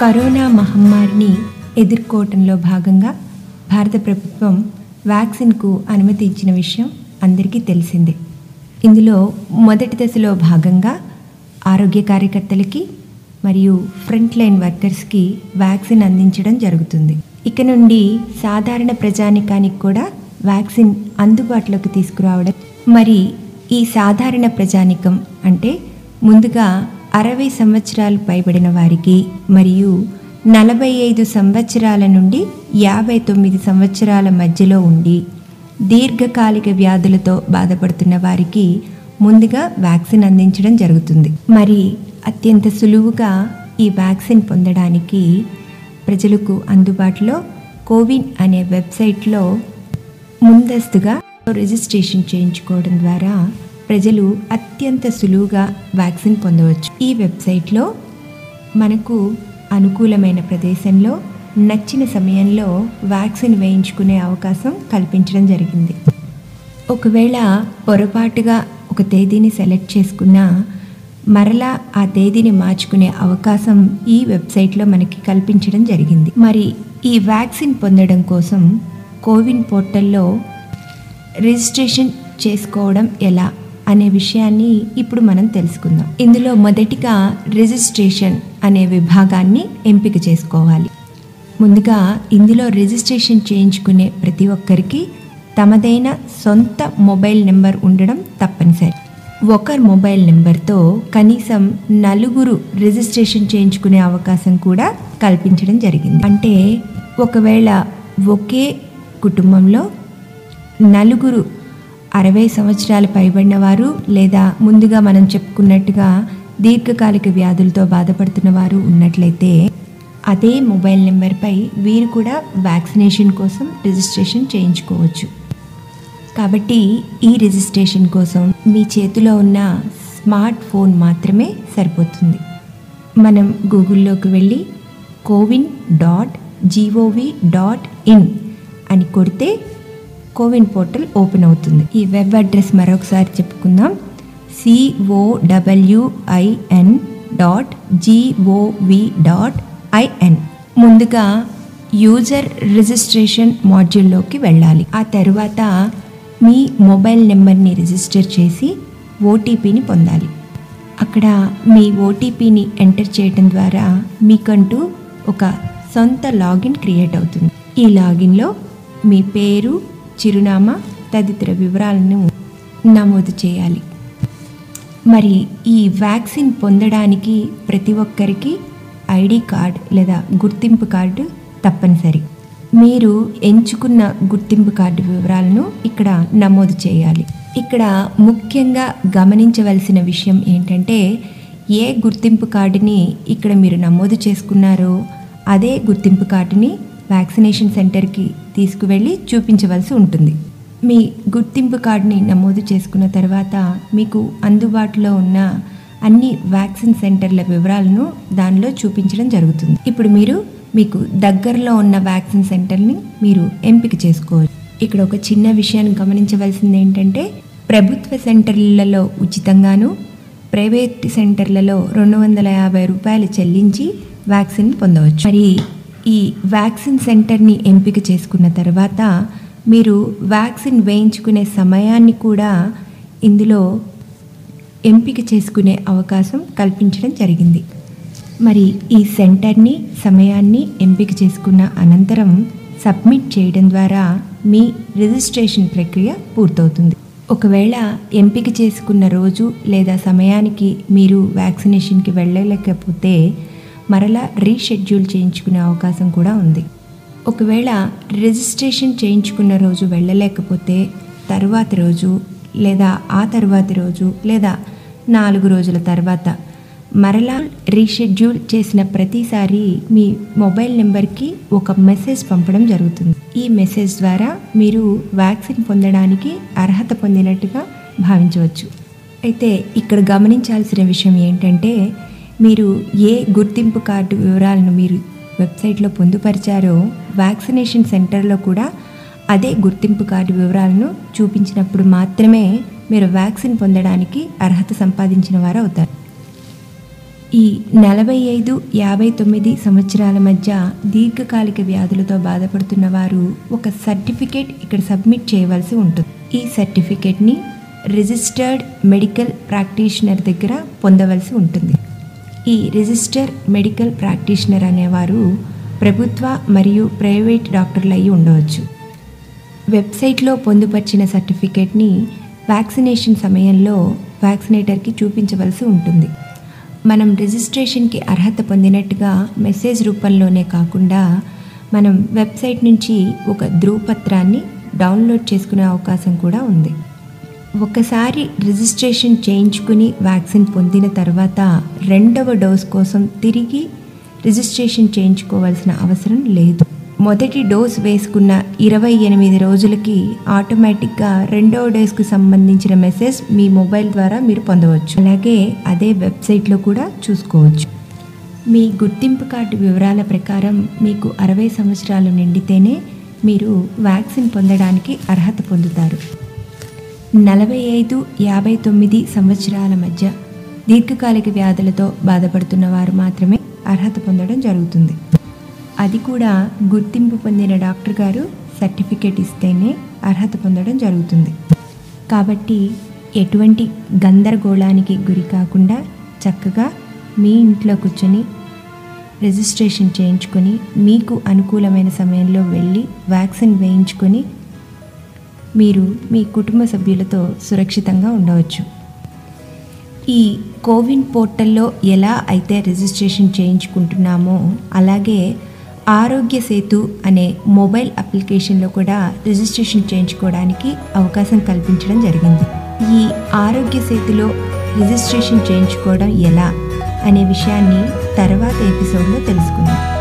Corona మహమ్మారిని ఎదుర్కోవటంలో భాగంగా భారత ప్రభుత్వం వ్యాక్సిన్కు అనుమతి ఇచ్చిన విషయం అందరికీ తెలిసిందే. ఇందులో మొదటి దశలో భాగంగా ఆరోగ్య కార్యకర్తలకి మరియు ఫ్రంట్ లైన్ వర్కర్స్కి వ్యాక్సిన్ అందించడం జరుగుతుంది. ఇక నుండి సాధారణ ప్రజానికానికి కూడా వ్యాక్సిన్ అందుబాటులోకి తీసుకురావడం మరి ఈ సాధారణ ప్రజానికం అంటే ముందుగా అరవై సంవత్సరాలు పైబడిన వారికి మరియు నలభై ఐదు సంవత్సరాల నుండి యాభై తొమ్మిది సంవత్సరాల మధ్యలో ఉండి దీర్ఘకాలిక వ్యాధులతో బాధపడుతున్న వారికి ముందుగా వ్యాక్సిన్ అందించడం జరుగుతుంది. మరి అత్యంత సులువుగా ఈ వ్యాక్సిన్ పొందడానికి ప్రజలకు అందుబాటులో కోవిన్ అనే వెబ్సైట్లో ముందస్తుగా రిజిస్ట్రేషన్ చేయించుకోవడం ద్వారా ప్రజలు అత్యంత సులువుగా వ్యాక్సిన్ పొందవచ్చు. ఈ వెబ్సైట్లో మనకు అనుకూలమైన ప్రదేశంలో నచ్చిన సమయంలో వ్యాక్సిన్ వేయించుకునే అవకాశం కల్పించడం జరిగింది. ఒకవేళ పొరపాటుగా ఒక తేదీని సెలెక్ట్ చేసుకున్నా మరలా ఆ తేదీని మార్చుకునే అవకాశం ఈ వెబ్సైట్లో మనకి కల్పించడం జరిగింది. మరి ఈ వ్యాక్సిన్ పొందడం కోసం కోవిన్ పోర్టల్లో రిజిస్ట్రేషన్ చేసుకోవడం ఎలా? అనే విషయాన్ని ఇప్పుడు మనం తెలుసుకుందాం. ఇందులో మొదటిగా రిజిస్ట్రేషన్ అనే విభాగాన్ని ఎంపిక చేసుకోవాలి. ముందుగా ఇందులో రిజిస్ట్రేషన్ చేయించుకునే ప్రతి ఒక్కరికి తమదైన సొంత మొబైల్ నెంబర్ ఉండడం తప్పనిసరి. ఒకరి మొబైల్ నెంబర్తో కనీసం నలుగురు రిజిస్ట్రేషన్ చేయించుకునే అవకాశం కూడా కల్పించడం జరిగింది. అంటే ఒకవేళ ఒకే కుటుంబంలో నలుగురు అరవై సంవత్సరాలు పైబడిన వారు లేదా ముందుగా మనం చెప్పుకున్నట్టుగా దీర్ఘకాలిక వ్యాధులతో బాధపడుతున్న వారు ఉన్నట్లయితే అదే మొబైల్ నెంబర్పై వీరు కూడా వ్యాక్సినేషన్ కోసం రిజిస్ట్రేషన్ చేయించుకోవచ్చు. కాబట్టి ఈ రిజిస్ట్రేషన్ కోసం మీ చేతిలో ఉన్న స్మార్ట్ ఫోన్ మాత్రమే సరిపోతుంది. మనం గూగుల్లోకి వెళ్ళి CoWIN dot G O V dot in అని కొడితే కోవిన్ పోర్టల్ ఓపెన్ అవుతుంది. ఈ వెబ్ అడ్రస్ మరొకసారి చెప్పుకుందాం. C O W I N dot G O V dot I N ముందుగా యూజర్ రిజిస్ట్రేషన్ మాడ్యూల్లోకి వెళ్ళాలి. ఆ తర్వాత మీ మొబైల్ నెంబర్ని రిజిస్టర్ చేసి ఓటీపీని పొందాలి. అక్కడ మీ ఓటీపీని ఎంటర్ చేయడం ద్వారా మీకంటూ ఒక సొంత లాగిన్ క్రియేట్ అవుతుంది. ఈ లాగిన్లో మీ పేరు చిరునామా తదితర వివరాలను నమోదు చేయాలి. మరి ఈ వ్యాక్సిన్ పొందడానికి ప్రతి ఒక్కరికి ఐడి కార్డ్ లేదా గుర్తింపు కార్డు తప్పనిసరి. మీరు ఎంచుకున్న గుర్తింపు కార్డు వివరాలను ఇక్కడ నమోదు చేయాలి. ఇక్కడ ముఖ్యంగా గమనించవలసిన విషయం ఏంటంటే ఏ గుర్తింపు కార్డుని ఇక్కడ మీరు నమోదు చేసుకున్నారో అదే గుర్తింపు కార్డుని వ్యాక్సినేషన్ సెంటర్కి తీసుకువెళ్ళి చూపించవలసి ఉంటుంది. మీ గుర్తింపు కార్డుని నమోదు చేసుకున్న తర్వాత మీకు అందుబాటులో ఉన్న అన్ని వ్యాక్సిన్ సెంటర్ల వివరాలను దానిలో చూపించడం జరుగుతుంది. ఇప్పుడు మీరు మీకు దగ్గరలో ఉన్న వ్యాక్సిన్ సెంటర్ని మీరు ఎంపిక చేసుకోవచ్చు ఇక్కడ ఒక చిన్న విషయాన్ని గమనించవలసింది ఏంటంటే ప్రభుత్వ సెంటర్లలో ఉచితంగాను ప్రైవేట్ సెంటర్లలో రెండు వందల యాభై రూపాయలు చెల్లించి వ్యాక్సిన్ పొందవచ్చు. మరి ఈ వ్యాక్సిన్ సెంటర్ని ఎంపిక చేసుకున్న తర్వాత మీరు వ్యాక్సిన్ వేయించుకునే సమయాన్ని కూడా ఇందులో ఎంపిక చేసుకునే అవకాశం కల్పించడం జరిగింది. మరి ఈ సెంటర్ని సమయాన్ని ఎంపిక చేసుకున్న అనంతరం సబ్మిట్ చేయడం ద్వారా మీ రిజిస్ట్రేషన్ ప్రక్రియ పూర్తవుతుంది. ఒకవేళ ఎంపిక చేసుకున్న రోజు లేదా సమయానికి మీరు వ్యాక్సినేషన్కి వెళ్ళలేకపోతే మరలా రీషెడ్యూల్ చేయించుకునే అవకాశం కూడా ఉంది. ఒకవేళ రిజిస్ట్రేషన్ చేయించుకున్న రోజు వెళ్ళలేకపోతే తరువాతి రోజు లేదా ఆ తర్వాతి రోజు లేదా నాలుగు రోజుల తర్వాత మరలా రీషెడ్యూల్ చేసిన ప్రతిసారి మీ మొబైల్ నెంబర్కి ఒక మెసేజ్ పంపడం జరుగుతుంది. ఈ మెసేజ్ ద్వారా మీరు వ్యాక్సిన్ పొందడానికి అర్హత పొందినట్టుగా భావించవచ్చు. అయితే ఇక్కడ గమనించాల్సిన విషయం ఏంటంటే మీరు ఏ గుర్తింపు కార్డు వివరాలను మీరు వెబ్సైట్లో పొందుపరిచారో వ్యాక్సినేషన్ సెంటర్లో కూడా అదే గుర్తింపు కార్డు వివరాలను చూపించినప్పుడు మాత్రమే మీరు వ్యాక్సిన్ పొందడానికి అర్హత సంపాదించిన వారు అవుతారు. ఈ నలభై ఐదు యాభై తొమ్మిది సంవత్సరాల మధ్య దీర్ఘకాలిక వ్యాధులతో బాధపడుతున్న వారు ఒక సర్టిఫికేట్ ఇక్కడ సబ్మిట్ చేయవలసి ఉంటుంది. ఈ సర్టిఫికేట్ని రిజిస్టర్డ్ మెడికల్ ప్రాక్టీషనర్ దగ్గర పొందవలసి ఉంటుంది. ఈ రిజిస్టర్ మెడికల్ ప్రాక్టీషనర్ అనేవారు ప్రభుత్వ మరియు ప్రైవేట్ డాక్టర్లు అయి ఉండవచ్చు. వెబ్సైట్లో పొందుపరిచిన సర్టిఫికేట్ని వ్యాక్సినేషన్ సమయంలో వ్యాక్సినేటర్కి చూపించవలసి ఉంటుంది. మనం రిజిస్ట్రేషన్కి అర్హత పొందినట్టుగా మెసేజ్ రూపంలోనే కాకుండా మనం వెబ్సైట్ నుంచి ఒక ధృవపత్రాన్ని డౌన్లోడ్ చేసుకునే అవకాశం కూడా ఉంది. ఒకసారి రిజిస్ట్రేషన్ చేయించుకుని వ్యాక్సిన్ పొందిన తర్వాత రెండవ డోస్ కోసం తిరిగి రిజిస్ట్రేషన్ చేయించుకోవాల్సిన అవసరం లేదు. మొదటి డోస్ వేసుకున్న ఇరవై ఎనిమిది రోజులకి ఆటోమేటిక్గా రెండవ డోస్కు సంబంధించిన మెసేజ్ మీ మొబైల్ ద్వారా మీరు పొందవచ్చు. అలాగే అదే వెబ్సైట్లో కూడా చూసుకోవచ్చు. మీ గుర్తింపు కార్డు వివరాల ప్రకారం మీకు అరవై సంవత్సరాలు నిండితేనే మీరు వ్యాక్సిన్ పొందడానికి అర్హత పొందుతారు. నలభై ఐదు యాభై తొమ్మిది సంవత్సరాల మధ్య దీర్ఘకాలిక వ్యాధులతో బాధపడుతున్న వారు మాత్రమే అర్హత పొందడం జరుగుతుంది. అది కూడా గుర్తింపు పొందిన డాక్టర్ గారు సర్టిఫికేట్ ఇస్తేనే అర్హత పొందడం జరుగుతుంది. కాబట్టి ఎటువంటి గందరగోళానికి గురి కాకుండా చక్కగా మీ ఇంట్లో కూర్చొని రిజిస్ట్రేషన్ చేయించుకొని మీకు అనుకూలమైన సమయంలో వెళ్ళి వ్యాక్సిన్ వేయించుకొని మీరు మీ కుటుంబ సభ్యులతో సురక్షితంగా ఉండవచ్చు. ఈ కోవిన్ పోర్టల్లో ఎలా అయితే రిజిస్ట్రేషన్ చేయించుకుంటున్నామో అలాగే ఆరోగ్య సేతు అనే మొబైల్ అప్లికేషన్లో కూడా రిజిస్ట్రేషన్ చేయించుకోవడానికి అవకాశం కల్పించడం జరిగింది. ఈ ఆరోగ్య సేతులో రిజిస్ట్రేషన్ చేయించుకోవడం ఎలా అనే విషయాన్ని తర్వాత ఎపిసోడ్లో తెలుసుకుందాం.